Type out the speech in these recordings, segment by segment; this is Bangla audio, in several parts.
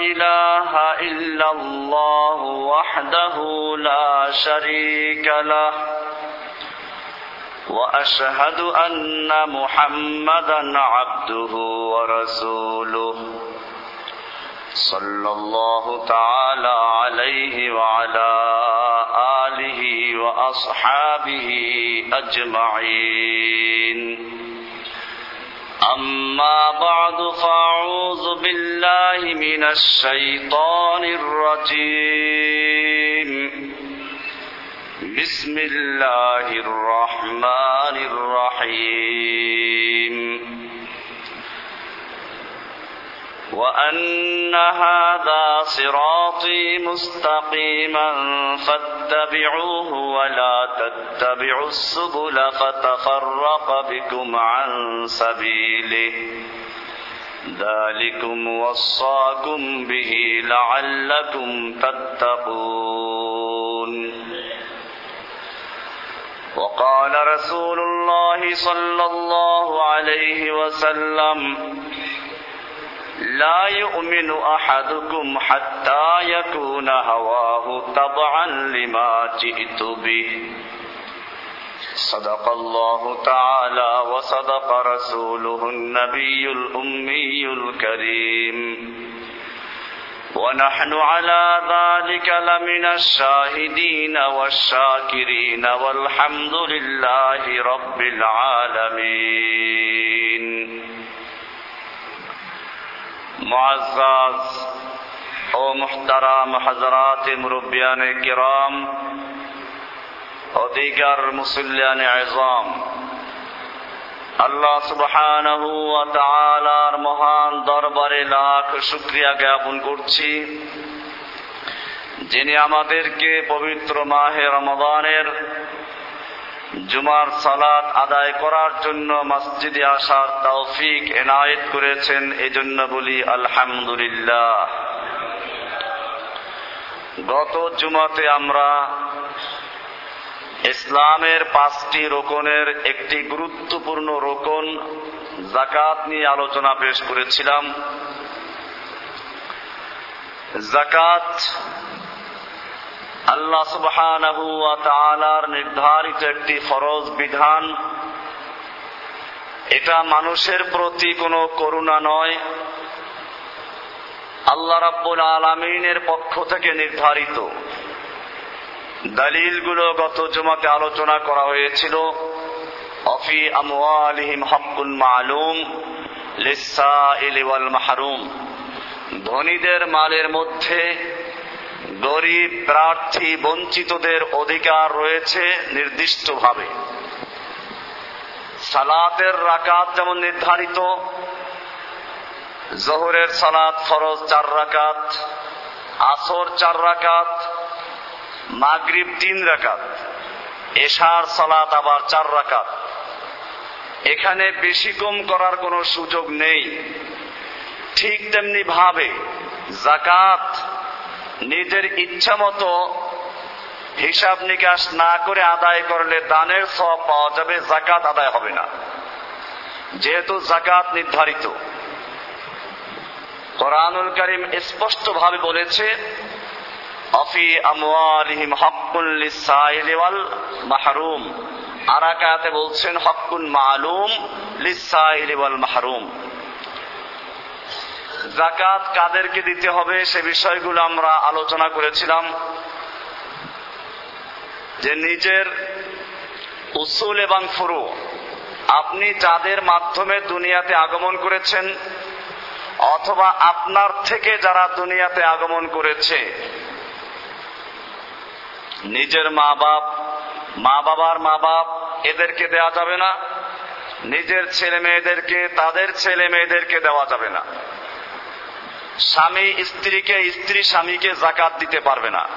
إله إلا الله وحده لا شريك له. وأشهد أن محمدا عبده ورسوله. صلى الله تعالى عليه وعلى آله وأصحابه أجمعين. أما بعد فأعوذ بالله من الشيطان الرجيم. بسم الله الرحمن الرحيم. وأن هذا صراطي مستقيما فاتبعوه ولا تتبعوا السبل فتفرق بكم عن سبيله. ذلكم وصاكم به لعلكم تتقون. وقال رسول الله صلى الله عليه وسلم لا يؤمن أحدكم حتى يكون هواه طبعا لما جئت به. صدق الله تعالى وصدق رسوله النبي الأمي الكريم. ونحن على ذلك لمن الشاهدين والشاكرين والحمد لله رب العالمين. معزز ও মুহতারাম হজরাত মুরব্বিয়ান কিরাম অধিকার মুসল্লিয়ান আজম আল্লাহ সুবহানাহু ওয়া তাআলার মহান দরবারে লাখ শুকরিয়া জ্ঞাপন করছি যিনি আমাদেরকে পবিত্র মাহে রমদানের জুমার সালাত আদায় করার জন্য মসজিদে আসার তৌফিক এনায়েত করেছেন, এজন্য বলি আলহামদুলিল্লাহ। গত জুমাতে আমরা ইসলামের পাঁচটি রোকনের একটি গুরুত্বপূর্ণ রোকন জাকাত নিয়ে আলোচনা পেশ করেছিলাম। জাকাত আল্লাহ সুবহানাহু ওয়া তাআলার নির্ধারিত একটি ফরজ বিধান। এটা মানুষের প্রতি কোনো করুণা নয়। আল্লাহ রাব্বুল আলামিনের পক্ষ থেকে নির্ধারিত। দলিলগুলো গত জমাতে আলোচনা করা হয়েছিল। অফি আমওয়ালিহিম হাক্কুন মালুম লিসাইলি ওয়াল মাহরুম। ধনীদের মালের মধ্যে গরিব, প্রার্থী, বঞ্চিতদের অধিকার রয়েছে নির্দিষ্টভাবে। সালাতের রাকাত যেমন নির্ধারিত, জহরের সালাত ফরজ চার রাকাত, আসর চার রাকাত, মাগরিব তিন রাকাত, এশার সালাত আবার চার রাকাত। এখানে বেশি কম করার কোনো সুযোগ নেই। ঠিক তেমনি ভাবে জাকাত নিজের ইচ্ছা মতো হিসাব নিকাশ না করে আদায় করলে দানের সব পাওয়া যাবে জাকাত আদায় হবে না। যেহেতু জাকাত নির্ধারিত। কোরআনুল করিম স্পষ্ট ভাবে বলেছে, অফি আমওয়ালিহিম হকুল মাহরুম। আরাকাতে বলছেন হকুন মালুম লিসাইলি ওয়াল মাহরুম। জাকাত কাদেরকে দিতে হবে সে বিষয়গুলো আমরা আলোচনা করেছিলাম। যে নিজের উসুল এবং ফুরু, আপনি যাদের মাধ্যমে দুনিয়াতে আগমন করেছেন, অথবা আপনার থেকে যারা দুনিয়াতে আগমন করেছে, নিজের মা বাপ মা বাবার মা বাপ এদেরকে দেওয়া যাবে না, নিজের ছেলে মেয়েদেরকে তাদের ছেলে মেয়েদেরকে দেওয়া যাবে না। স্বামী স্ত্রীকে, স্ত্রী স্বামীকে জাকাত দিতে পারবে না।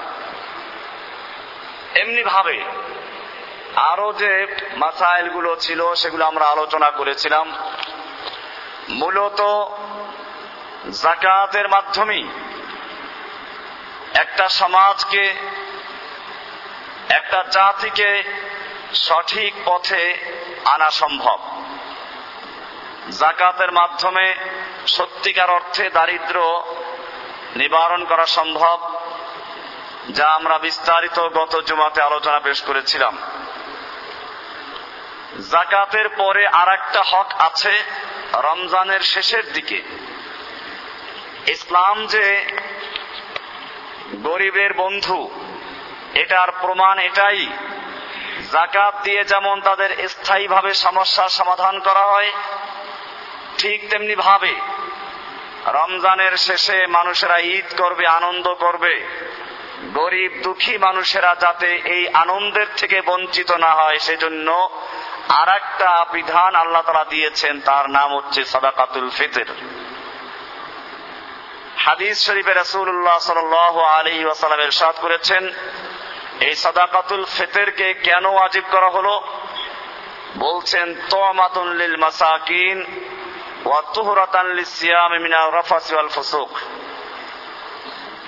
এমনি ভাবে আরও যে মাসাইলগুলো ছিল, সেগুলো আমরা আলোচনা করেছিলাম। মূলত জাকাতের মাধ্যমেই একটা সমাজকে, একটা জাতিকে সঠিক পথে আনা সম্ভব। জাকাতের মাধ্যমে সত্যিকার অর্থে দারিদ্র নিবারণ করা সম্ভব, যা আমরা বিস্তারিত গত জুমাতে আলোচনা পেশ করেছিলাম। জাকাতের পরে আর হক আছে রমজানের শেষের দিকে। ইসলাম যে গরিবের বন্ধু, এটার প্রমাণ এটাই, জাকাত দিয়ে যেমন তাদের স্থায়ীভাবে সমস্যার সমাধান করা হয়, ঠিক তেমনি ভাবে রমজানের শেষে মানুষেরা ঈদ করবে, আনন্দ করবে। গরিব, দুঃখী মানুষেরা যাতে এই আনন্দের থেকে বঞ্চিত না হয়, সেজন্য আর একটা বিধান আল্লাহ তালা দিয়েছেন, তার নাম হচ্ছে সাদাকাতুল ফিতর। হাদিস শরীফে রসুল্লাহ সাল আলী ওয়াসালাম এরশাদ করেছেন, এই সাদাকাতুল ফেতেরকে কেন আজিব করা হলো? বলছেন তোমাতুন লিল মাসাকিন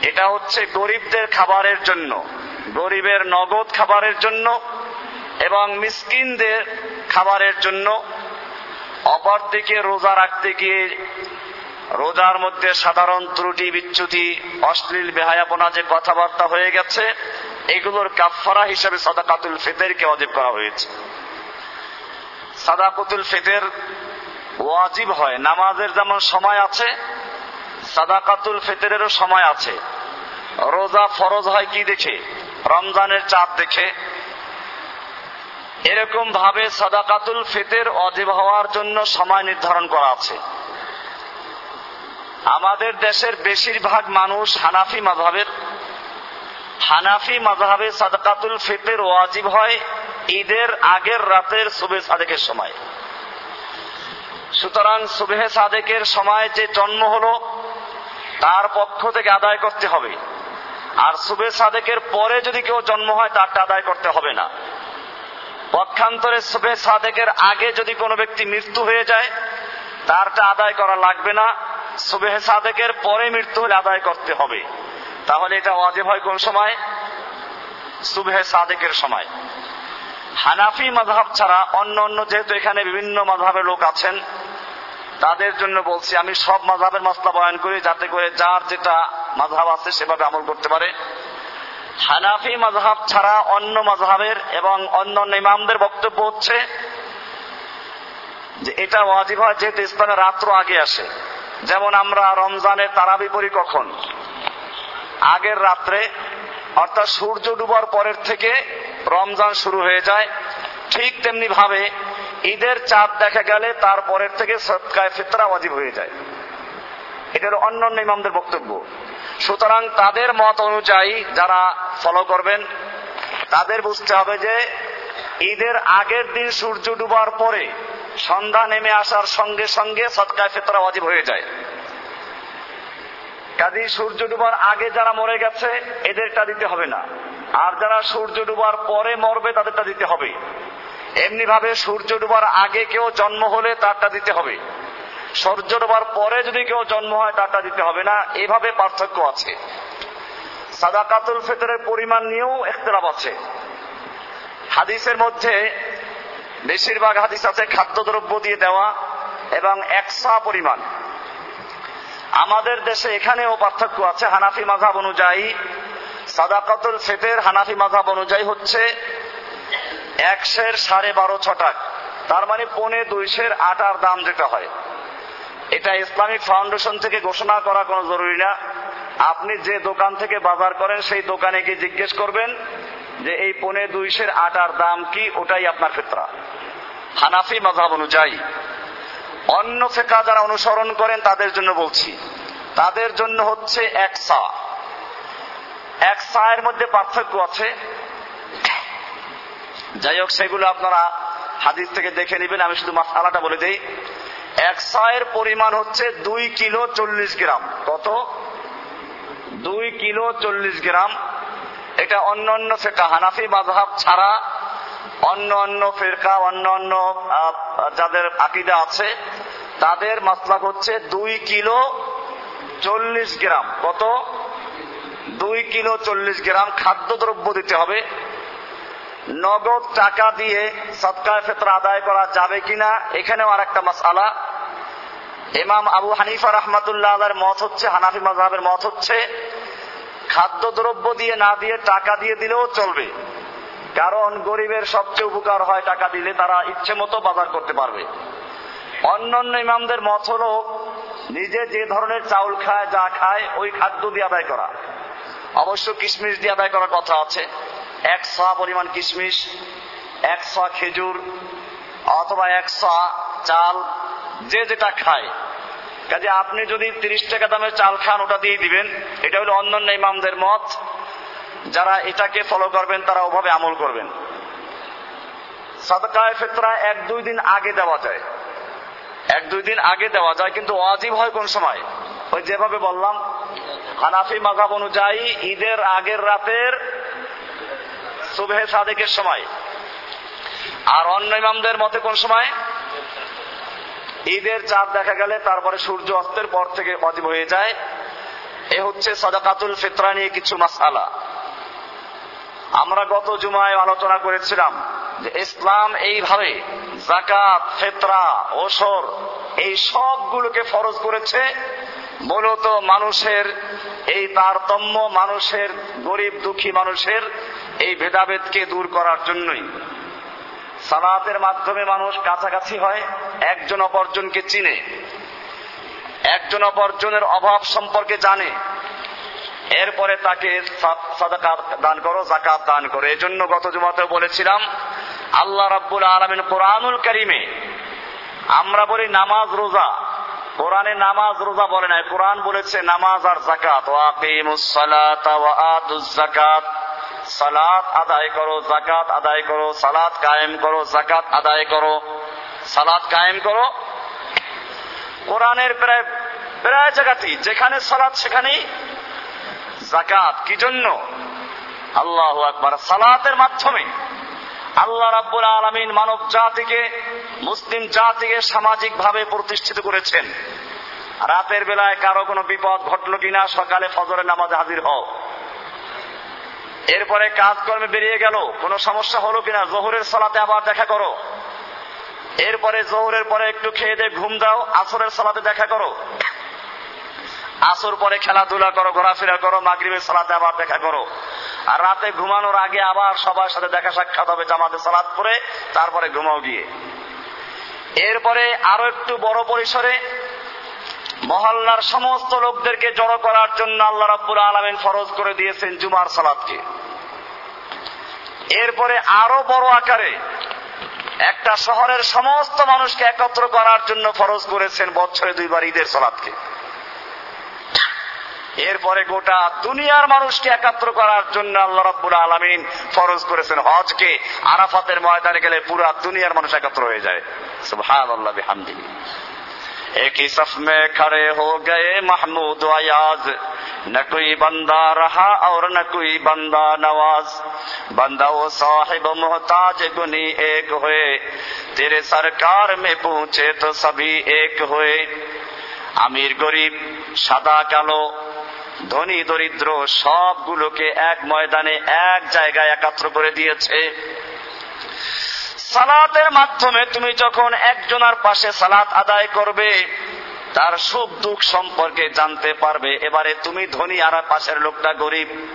এটা হচ্ছে গরিবদের খাবারের জন্য, গরিবের নগদ খাবারের জন্য এবং মিসকিনদের খাবারের জন্য। অপরদিকে রোজা রাখতে গিয়ে রোজার মধ্যে সাধারণ ত্রুটি, বিচ্যুতি, অশ্লীল, বেহায়াপনা যে কথাবার্তা হয়ে গেছে, এগুলোর কাফারা হিসেবে সাদাকাতুল ফেতেরকে অজীব করা হয়েছে। সাদাকাতুল ফেতের ওয়াজিব হয়। নামাজের যেমন সময় আছে, সাদাকাতুল ফেতেরেরও সময় আছে। রোজা ফরজ হয় কি দেখে? রমজানের চাঁদ দেখে। এরকম ভাবে সাদাকাতুল ফিতের অজীব হওয়ার জন্য সময় নির্ধারণ করা আছে। আমাদের দেশের বেশিরভাগ মানুষ হানাফি মাঝহের হানাফি মাঝহাবে সাদাকাতুল ফিতের ওয়াজিব হয় ঈদের আগের রাতের সুবে সাদেকের সময়। সুতরাং সুবেহে সাদেকের সময় যে জন্ম হলো, তার পক্ষ থেকে আদায় করতে হবে। আর সুবে সাদেকের পরে যদি কেউ জন্ম হয়, তারটা আদায় করতে হবে না। পক্ষান্তরে সুবে সাদেকের আগে যদি কোনো ব্যক্তি মৃত্যু হয়ে যায়, তারটা আদায় করা লাগবে না। সুবেহ সাদেকের পরে মৃত্যু হলে আদায় করতে হবে। তাহলে এটা ওয়াজিব হয় কোন সময়? সুবেহ সাদেকের সময়। হানাফি মাধাব ছাড়া অন্য অন্য যেহেতু এখানে বিভিন্ন মাধাবের লোক আছেন, তাদের জন্য বলছি আমি সব মাধাবের মাসলা বয়ান করি যাতে করে যার যেটা মাধাব আছে সেভাবে আমল করতে পারে। হানাফি মাঝহাব ছাড়া অন্য মাঝহাবের এবং অন্য ইমামদের বক্তব্য হচ্ছে যে এটা ওয়াজিব হয় যেহেতু ইসলামের রাত্র আগে আসে। যেমন আমরা রমজানের তারাবি পড়ি কখন? আগের রাত্রে, অর্থাৎ সূর্য ডুবার পরের থেকে রমজান শুরু হয়ে যায়। ঠিক তেমনি ভাবে ঈদের চাঁদ দেখা গেলে তারপরের থেকে সৎকায় ফিতরা ওয়াজিব হয়ে যায়। এটা অন্য অন্য ইমামদের বক্তব্য। সুতরাং তাদের মত অনুযায়ী যারা ফলো করবেন, তাদের বুঝতে হবে যে ঈদের আগের দিন সূর্য ডুবার পরে সন্ধ্যা নেমে আসার সঙ্গে সঙ্গে সৎকায় ফেতরা অজীব হয়ে যায়। কাজী সূর্য ডুবার আগে যারা মরে গেছে, এদেরটা দিতে হবে না। আর যারা সূর্য ডুবার পরে মরবে, তাদেরটা দিতে হবে। এমনি ভাবে সূর্য ডুবার আগে কেউ জন্ম হলে তারটা দিতে হবে। সূর্য ডোবার পরে যদি কেউ জন্ম হয়, তারটা দিতে হবে না। এভাবে পার্থক্য আছে। সাদাকাতুল ফেতরের পরিমাণ নিয়েও একতলাপ আছে। হাদিসের মধ্যে বেশিরভাগ হাদিস আছে, খাদ্যদ্রব্য দিয়ে দেওয়া এবং একসা পরিমাণ। আমাদের দেশে এখানেও পার্থক্য আছে। হানাফি মাঝাব অনুযায়ী সাদাকাতুল ফেতের হানাফি মাঝাব অনুযায়ী হচ্ছে একশের সাড়ে বারো ছটাক তার মানে পনে দুইশের আটার দাম যেটা হয়। এটা ইসলামিক ফাউন্ডেশন থেকে ঘোষণা করা কোনো জরুরি না। আপনি যে দোকান থেকে বাজার করেন, সেই দোকানে গিয়ে জিজ্ঞেস করবেন যে এই পনে দুইশের আটার দাম কি? ওটাই আপনার ফেতরা। হানাফি মাঝাব অনুযায়ী। অন্য ফেকা যারা অনুসরণ করেন, তাদের জন্য বলছি। তাদের জন্য হচ্ছে এক সা। এক সায়ের মধ্যে পার্থক্য আছে। যাই হোক, সেগুলো আপনারা হাদিস থেকে দেখে নেবেন। আমি শুধু মাসালাটা বলে দিই। এক সায়ের পরিমাণ হচ্ছে দুই কিলো চল্লিশ গ্রাম। কত? দুই কিলো চল্লিশ গ্রাম। এটা অন্য অন্য ফেকা হানাফি মাযহাব ছাড়া অন্য অন্য ফেরকা, অন্য অন্য যাদের আকিদা আছে, তাদের মাসলাক হচ্ছে দুই কিলো চল্লিশ গ্রাম। কত? দুই কিলো চল্লিশ গ্রাম খাদ্যদ্রব্য দিতে হবে। নগদ টাকা দিয়ে সৎকার ফেতরা আদায় করা যাবে কিনা, এখানেও আর একটা মাসালা। ইমাম আবু হানিফা রহমাতুল্লাহ আলার মত হচ্ছে, হানাফি mazhabের মত হচ্ছে, খাদ্যদ্রব্য দিয়ে না দিয়ে টাকা দিয়ে দিলেও চলবে। কারণ গরিবের সবচেয়ে উপকার হয় টাকা দিলে, তারা ইচ্ছে মতো বাজার করতে পারবে। অন্যান্য ইমামদের মত হলো, নিজে যে ধরনের চাউল খায়, যা খায়, ওই খাদ্য দিয়ে আদায় করা। অবশ্য কিশমিশ দিয়ে আদায় করার কথা আছে। এক ছা পরিমাণ কিশমিশ, এক ছা খেজুর, অথবা এক ছা চাল, যে যেটা খায়। কাজে আপনি যদি তিরিশ টাকা দামের চাল খান, ওটা দিয়ে দিবেন। এটা হলো অন্যান্য ইমামদের মত। যারা এটাকে ফলো করবেন, তারা ওভাবে আমল করবেন। সাদকায় ফেতরা এক দুই দিন আগে দেওয়া যায়। এক দুই দিন আগে দেওয়া যায়, কিন্তু ওয়াজিব হয় কোন সময়? ওই যেভাবে বললাম, হানাফি মাগাব অনুযায়ী ঈদের আগের রাতের সুবেহে সাদেকের সময়। আর অন্য ইমামদের মতে কোন সময়? ঈদের চাঁদ দেখা গেলে তারপরে সূর্য অস্তের পর থেকে অজীব হয়ে যায়। এ হচ্ছে সদাকাতুল ফিতরা নিয়ে কিছু মাসালা আমরা গত জুমায় আলোচনা করেছিলাম যে ইসলাম এইভাবে জাকাত ফেতরা, ওসর, এই সবগুলোকে ফরজ করেছে মূলত মানুষের এই তারতম্য, মানুষের গরিব দুঃখী মানুষের এই ভেদাভেদকে দূর করার জন্যই। সালাতের মাধ্যমে মানুষ কাছাকাছি হয়, একজন অপরজনকে চিনে। একজন অপরজনের অভাব সম্পর্কে জানে। এরপরে তাকে দান করো জাকাত দান করো। এই জন্য গত জমাতে বলেছিলাম, আল্লাহ রাব্বুল আলমিন কোরআনুল করিমে আমরা বলি নামাজ রোজা। কোরআনে নামাজ রোজা বলে নাই। কোরআন বলেছে নামাজ আর জাকাত জাকাত সালাত আদায় করো জাকাত আদায় করো, সালাত কায়েম করো জাকাত আদায় করো। সালাত কায়েম করো। কোরআনের প্রায় প্রায় জায়গাতেই যেখানে সালাত, সেখানেই জাকাত কি জন্য? আল্লাহ আকবার। সালাতের মাধ্যমে। আল্লাহ রাব্বুল আলমিন মানব জাতিকে, মুসলিম জাতিকে সামাজিক ভাবে প্রতিষ্ঠিত করেছেন। রাতের বেলায় কারও কোনো বিপদ ঘটলো কিনা, সকালে ফজরের নামাজে হাজির হও। এরপরে কাজকর্মে বেরিয়ে গেল, কোনো সমস্যা হলো কিনা, জোহরের সালাতে আবার দেখা করো। এরপরে জোহরের পরে একটু খেয়ে দিয়ে ঘুম দাও, আসরের সালাতে দেখা করো। আসর পরে খেলাধুলা করো, ঘোরাফেরা করো, মাগরিবের সালাতে আবার দেখা করো। আর রাতে ঘুমানোর আগে আবার সবার সাথে দেখা সাক্ষাৎ হবে জামাতে সালাত করে তারপরে ঘুমাও গিয়ে। এরপরে আরও একটু বড় পরিসরে মহল্লার সমস্ত লোকদেরকে জড়ো করার জন্য আল্লাহ রাব্বুল আলমিন ফরজ করে দিয়েছেন জুমার সালাদকে। এরপরে আরও বড় আকারে একটা শহরের সমস্ত মানুষকে একত্র করার জন্য ফরজ করেছেন বছরে দুইবার ঈদের সালাদকে। এরপরে গোটা দুনিয়ার মানুষকে একাত্র করার জন্য আল্লাহ রব্বুল আলমিন ফরজ করেছেন হজকে। আরাফাতের ময়দানে গেলে পুরো দুনিয়ার মানুষ একাত্র হয়ে যায়। সুভান একই সফ খড়ে হো গে মাহমুদ আয়াজ। না কুই বন্দা রহা আর না নওয়াজ। বন্দা ও সাহেব মোহতাজ গুনি এক হয়ে। তেরে সরকার পৌঁছে তো সবই এক হয়ে। আমির গরিব, সাদা কালো ধনী, দরিদ্র সবগুলোকে এক ময়দানে, এক জায়গায় একাত্র করে দিয়েছে। সালাতের মাধ্যমে তুমি যখন একজনের পাশে সালাত আদায় করবে, তার সুখ দুঃখ সম্পর্কে জানতে পারবে। এবারে তুমি ধনী আর পাশের লোকটা গরিব।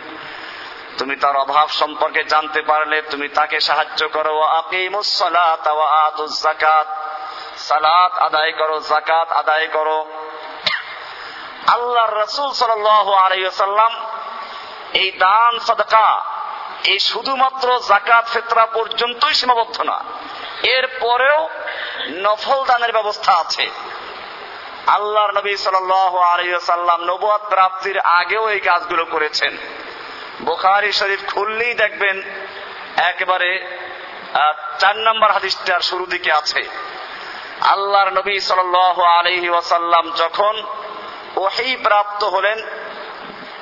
তুমি তার অভাব সম্পর্কে জানতে পারলে, তুমি তাকে সাহায্য করো। আপনি জাকাত সালাত আদায় করো জাকাত আদায় করো। আল্লাহ রসুল সাল আলাইসাল্লাম এই দান, সদকা, এই শুধুমাত্র জাকাত ফেতরা পর্যন্তই সীমাবদ্ধ না। এর পরেও নফল দানের ব্যবস্থা আছে। আল্লাহর নবী সাল আলাইসাল্লাম নবুয়াদ প্রাপ্তির আগেও এই কাজগুলো করেছেন। বোখারি শরীফ খুললেই দেখবেন একেবারে চার নম্বর হাদিসটার শুরু দিকে আছে। আল্লাহর নবী সাল আলহি ওয়াসাল্লাম যখন ওহি প্রাপ্ত হলেন,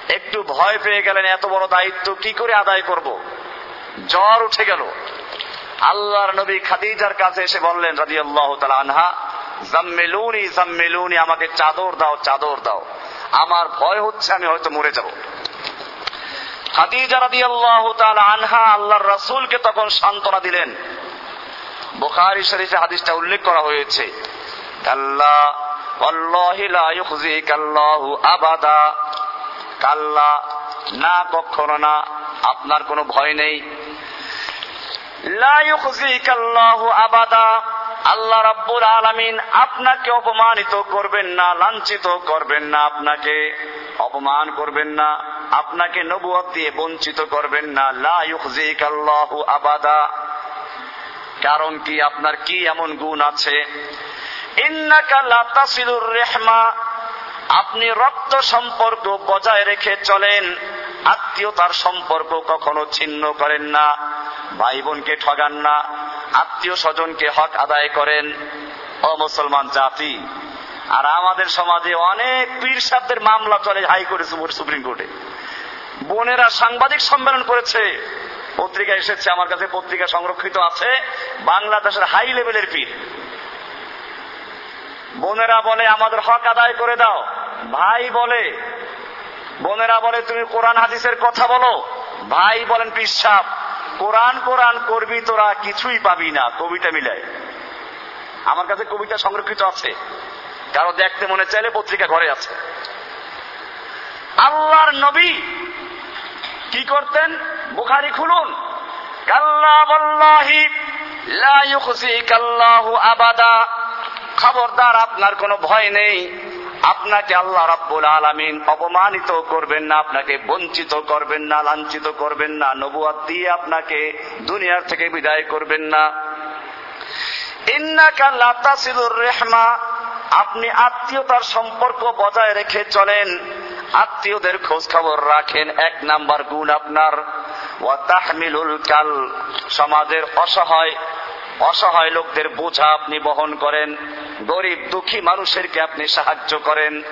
একটু ভয় পেয়ে গেলেন, এত বড় দায়িত্ব কি করে আদায় করব? জ্বর উঠে গেল। আল্লাহর নবী খাদিজার কাছে এসে বললেন রাজি আল্লাহ আনহা, জাম্মেলুনি জাম্মেলুনি, আমাকে চাদর দাও চাদর দাও। আমার ভয় হচ্ছে, আমি হয়তো মরে যাব। খাদিজা রাদি আল্লাহ আনহা আল্লাহর রাসূলকে তখন সান্ত্বনা দিলেন। বুখারী শরীফে হাদিসটা উল্লেখ করা হয়েছে ইউখজিকাল্লাহু আবাদা কাল্লা না কখনো না, আপনার কোনো ভয় নেই। আবাদা। আল্লাহ রাব্বুল আলামিন আপনাকে অপমানিত করবেন না, লাঞ্ছিত করবেন না, আপনাকে অপমান করবেন না, আপনাকে নবুয়ত দিয়ে বঞ্চিত করবেন না। লা ইউখজিকাল্লাহু আবাদা। কারণ কি, আপনার কি এমন গুণ আছে? রেহমা। আপনি রক্ত সম্পর্ক বজায় রেখে চলেন। আত্মীয়তার সম্পর্ক কখনো ছিন্ন করেন না। ভাই বোনকে ঠগান না। আত্মীয় স্বজনকে হক আদায় করেন। ও মুসলমান জাতি, আর আমাদের সমাজে অনেক পীর সাহেবদের মামলা চলে হাইকোর্টে সুপ্রিম কোর্টে। বোনেরা সাংবাদিক সম্মেলন করেছে। পত্রিকা এসেছে, আমার কাছে পত্রিকা সংরক্ষিত আছে। বাংলাদেশের হাই লেভেলের পীর। বোনেরা বলে, আমাদের হক আদায় করে দাও। ভাই বলে, বোনেরা বলে, তুমি কোরআন হাদিসের কথা বলো। ভাই বলেন, পিসাব, কোরআন কোরআন করবি তোরা, কিছুই পাবি না। কবিতা মিলায়। আমার কাছে কবিতা সংরক্ষিত আছে। কারও দেখতে মনে চাইলে পত্রিকা ঘরে আছে। আল্লাহর নবী কি করতেন? বুখারি খুলুন। কাল্লা বল্লাহি লা ইউখজিকাল্লাহু আবাদা। খবরদার, আপনার কোনো ভয় নেই। আপনাকে আল্লাহ রাব্বুল আলামিন অপমানিত করবেন না, আপনাকে বঞ্চিত করবেন না, লাঞ্ছিত করবেন না নবুয়াত দিয়ে আপনাকে দুনিয়ার থেকে বিদায় করবেন না। ইন্নাকা লা তাসিলুর রেহমা, আপনি আত্মীয়তার সম্পর্ক বজায় রেখে চলেন। আত্মীয়দের খোঁজ খবর রাখেন, এক নাম্বার গুণ আপনার। ওয়া তাহমিলুল কাল, সমাজের অসহায় অসহায় লোকদের বোঝা আপনি বহন করেন। গরিব দুঃখী মানুষেরকে আপনি সাহায্য করেন।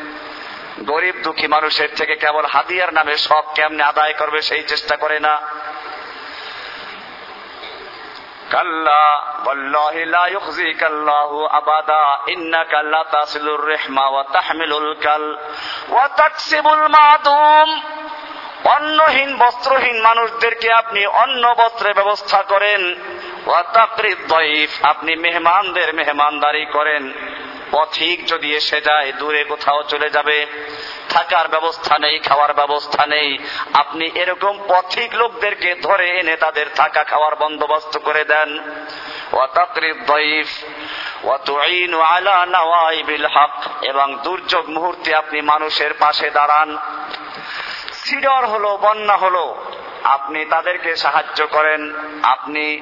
গরিব দুঃখী মানুষের থেকে কেবল হাদিয়ার নামে সব কেমনে আদায় করবে সেই চেষ্টা করে না। অন্নহীন, বস্ত্রহীন মানুষদেরকে আপনি অন্ন বস্ত্রের ব্যবস্থা করেন। আপনি মেহমানদের মেহমানদারি করেন। পথিক যদি এসে যায়, দূরে কোথাও চলে যাবে। থাকার ব্যবস্থা নেই, খাওয়ার ব্যবস্থা নেই। আপনি এরকম পথিক লোকদেরকে ধরে এনে তাদের থাকা খাওয়ার বন্দোবস্ত করে দেন। এবং দুর্যোগ মুহূর্তে আপনি মানুষের পাশে দাঁড়ান। সিডর হলো, বন্যা হলো, আপনি তাদেরকে সাহায্য করেন। আপনি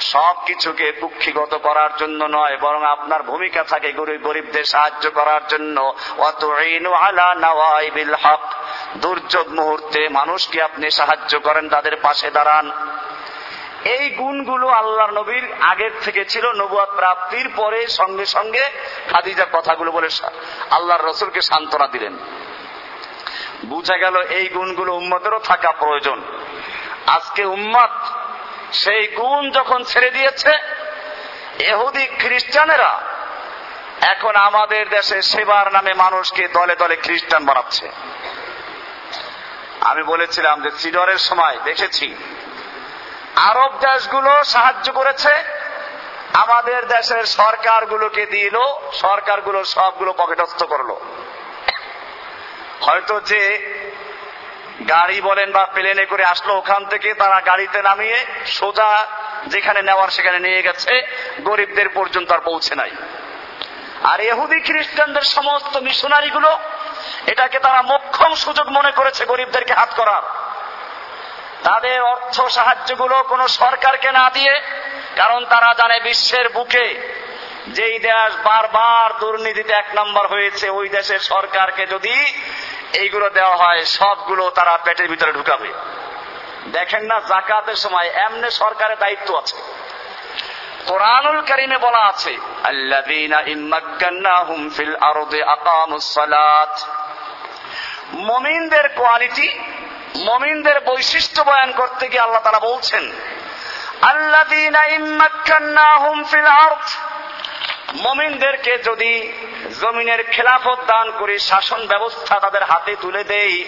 সব কিছুকে কুক্ষিগত করার জন্য নয়, বরং আপনার ভূমিকা থাকে গরিব গরিবদের সাহায্য করার জন্য। অত আলা নাওয়াইবিল হক। দুর্যোগ মুহূর্তে মানুষকে আপনি সাহায্য করেন, তাদের পাশে দাঁড়ান। এই গুণগুলো আল্লাহ নবীর আগের থেকে ছিল নবুয়াদ প্রাপ্তির পরে সঙ্গে সঙ্গে খাদিজার কথাগুলো বলে আল্লাহর রসুলকে সান্ত্বনা দিলেন। বুঝা গেল এই গুণগুলো উম্মতেরও থাকা প্রয়োজন। আজকে উম্মত সেই গুণ যখন ছেড়ে দিয়েছে, এহুদি খ্রিস্টানেরা এখন আমাদের দেশে সেবার নামে মানুষকে দলে দলে খ্রিস্টান বানাচ্ছে। আমি বলেছিলাম যে সিডরের সময় দেখেছি, আরব দেশগুলো সাহায্য করেছে, আমাদের দেশের সরকারগুলোকে দিল, সরকারগুলো সবগুলো পকেটস্থ করল। হয়তো যে গাড়ি বলেন বা প্লেনে করে আসলো, ওখান থেকে তারা গাড়িতে নামিয়ে সোজা যেখানে নেওয়ার সেখানে নিয়ে গেছে, গরিবদের পর্যন্ত আর পৌঁছে নাই। আর এহুদি খ্রিস্টানদের সমস্ত মিশনারি গুলো এটাকে তারা মক্ষম সুযোগ মনে করেছে গরিবদেরকে হাত করার। তাদের অর্থ সাহায্যগুলো কোনো সরকারকে না দিয়ে, কারণ তারা জানে বিশ্বের বুকে যেই দেশ বারবার দুর্নীতিতে এক নম্বর হয়েছে, ওই দেশের সরকারকে যদি এইগুলো দেওয়া হয়, সবগুলো তারা পেটের ভিতরে ঢুকাবে। দেখেন না জাকাতের সময় এমনি সরকারের দায়িত্ব আছে। কোরআনুল করিমে বলা আছে মুমিনদের কোয়ালিটি, মুমিনদের বৈশিষ্ট্য বয়ান করতে গিয়ে আল্লাহ তারা বলছেন আরদ। মুমিনদেরকে যদি জমিনের খেলাফত দান করে শাসন ব্যবস্থা তাদের হাতে তুলে দেই,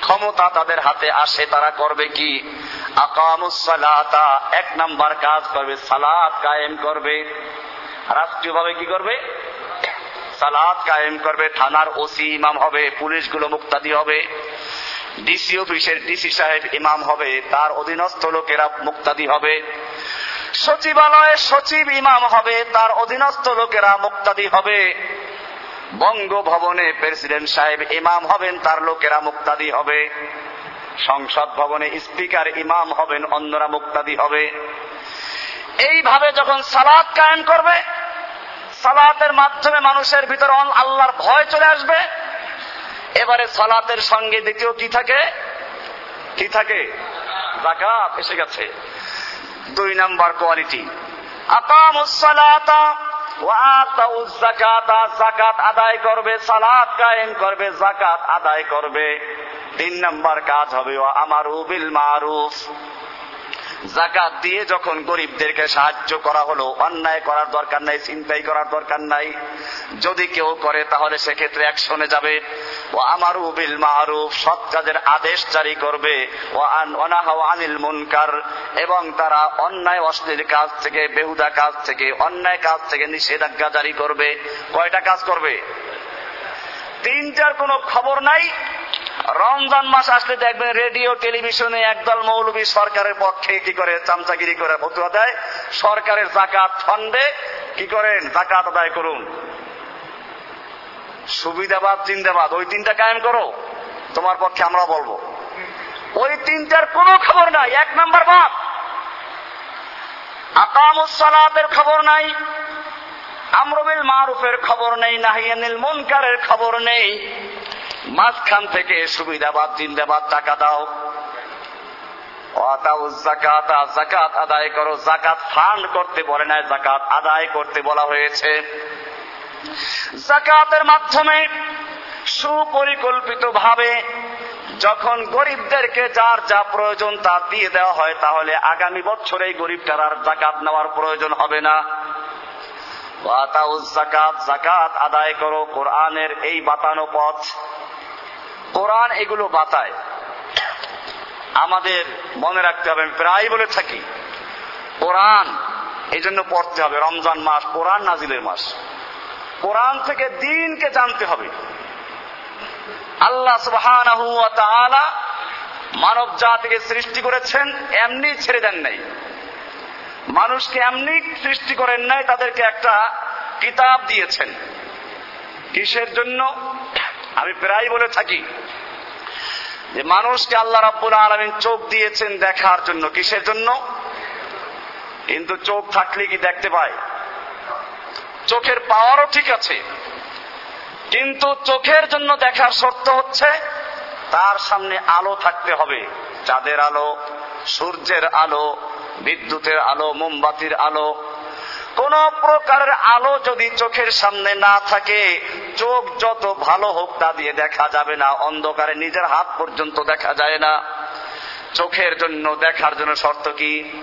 ক্ষমতা তাদের হাতে আসে, তারা করবে কি? এক নাম্বার কাজ করবে সালাদ কায়েম করবে। রাষ্ট্রীয়ভাবে কি করবে? সালাদ কায়েম করবে, থানার ওসি ইমাম হবে, পুলিশগুলো মুক্তাদি হবে, ডিসি অফিসের ডিসি সাহেব ইমাম হবে, তার অধীনস্থ লোকেরা মুক্তাদি হবে। সচিবালয়ে সচিব ইমাম হবে, তার অধীনস্থ লোকেরা মুক্তাদি হবে। বঙ্গভবনে প্রেসিডেন্ট সাহেব ইমাম হবেন, তার লোকেরা মুক্তাদি হবে। সংসদ ভবনে স্পিকার ইমাম হবেন, অন্যরা মুক্তাদি হবে। এইভাবে যখন সালাদ কায়েম করবে, সালাতের মাধ্যমে মানুষের ভিতর আল্লাহর ভয় চলে আসবে। এবারে সালাতের সঙ্গে দ্বিতীয় কি থাকে? কি থাকে? জাকাত এসে গেছে। দুই নাম্বার কোয়ালিটি। জাকাত আদায় করবে, সালাত কায়েম করবে জাকাত আদায় করবে। তিন নাম্বার কাজ হবে আমার উবিল মারুফ। জাকাত দিয়ে যখন গরিবদেরকে সাহায্য করা হলো, অন্যায় করার দরকার নাই চিন্তাই করার দরকার নাই, যদি কেউ করে তাহলে সেক্ষেত্রে অ্যাকশনে যাবে। ও আমার উবিল মারুফ, সৎ কাজের আদেশ জারি করবে। ও অনাহা আনিল মুনকার, এবং তারা অন্যায়, অশ্লীল কাজ থেকে, বেহুদা কাজ থেকে, অন্যায় কাজ থেকে নিষেধাজ্ঞা জারি করবে। কয়টা কাজ করবে? তিনটার কোনো খবর নাই। রমজান মাস আসলে দেখবেন রেডিও, টেলিভিশনে একদল মৌলবী সরকারের পক্ষে কি করে চামচাগিরি করে ফতুয়া দেয়? সরকারের জাকাত ফান্ডে কি করেন? জাকাত আদায় করুন। সুবিধাবাদ, জিন্দাবাদ, ওই তিনটা কায়েম করো। তোমার পক্ষে আমরা বলব। ওই তিনটার কোনো খবর নাই, এক নাম্বার বাদ। আকামুসালাতের খবর নাই আমরবিল মারুফের খবর নেই নাহিয়ানিল মুনকারের খবর নেই। মাঝখান থেকে সুবিধাবাদ জিন্দাবাদ টাকা দাও। জাকাত জাকাত আদায় করো। জাকাত ফান্ড করতে বলে নাই জাকাত আদায় করতে বলা হয়েছে। জাকাতের মাধ্যমে সুপরিকল্পিত ভাবে যখন গরিবদেরকে যার যা প্রয়োজন তা দিয়ে দেওয়া হয়, তাহলে আগামী বছরে এই গরিবটার আর জাকাত নেওয়ার প্রয়োজন হবে না। জাকাত জাকাত আদায় করো কোরআনের এই বাতানো পথ। কোরআন এগুলো বাতায়। আমাদের মনে রাখতে হবে, আমি প্রায় বলে থাকি, কোরআন এই জন্য পড়তে হবে, রমজান মাস, কোরআন নাজিলের মাস। কোরআন থেকে দিনকে জানতে হবে। আল্লাহ সুবহান মানব জাতিকে সৃষ্টি করেছেন, এমনি ছেড়ে দেন নাই। মানুষকে এমনি সৃষ্টি করেন নাই, তাদেরকে একটা কিতাব দিয়েছেন। কিসের জন্য? আমি প্রায় বলে থাকি যে মানুষকে আল্লাহ রাব্বুল আলমিন চোখ দিয়েছেন দেখার জন্য। কিসের জন্য? কিন্তু চোখ থাকলে কি দেখতে পায়? চোখের পাওয়ারও ঠিক আছে, কিন্তু চোখের জন্য দেখার শর্ত হচ্ছে তার সামনে আলো থাকতে হবে, চাঁদের আলো, সূর্যের আলো বিদ্যুতের আলো, মোমবাতির আলো, কোন প্রকারের আলো যদি চোখের সামনে না থাকে, চোখ যত ভালো হোক তা দিয়ে দেখা যাবে না, অন্ধকারে নিজের হাত পর্যন্ত দেখা যায় না। চোখের জন্য দেখার জন্য শর্ত কি?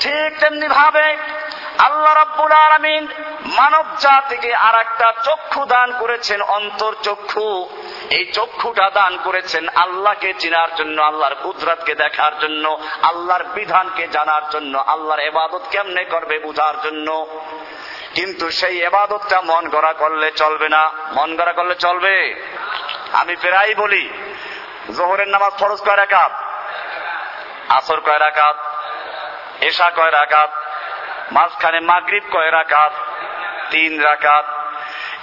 ঠিক তেমনি ভাবে আল্লাহ রাব্বুল আলামিন মানব জাতিকে আর একটা চক্ষু দান করেছেন, অন্তর চক্ষু। এই চক্ষুটা দান করেছেন আল্লাহকে চেনার জন্য, আল্লাহর কুদরতকে দেখার জন্য, আল্লাহর বিধানকে জানার জন্য, আল্লাহর এবাদত কেমনে করবে বুঝার জন্য। কিন্তু সেই এবাদতটা মন গড়া করলে চলবে না। মন গড়া করলে চলবে? আমি প্রায় বলি, জোহরের নামাজ ফরজ কয় রাকাত? আসর কয় রাকাত? এশা কয় রাকাত? মাঝখানে মাগরিব কয় রাকাত? তিন রাকাত।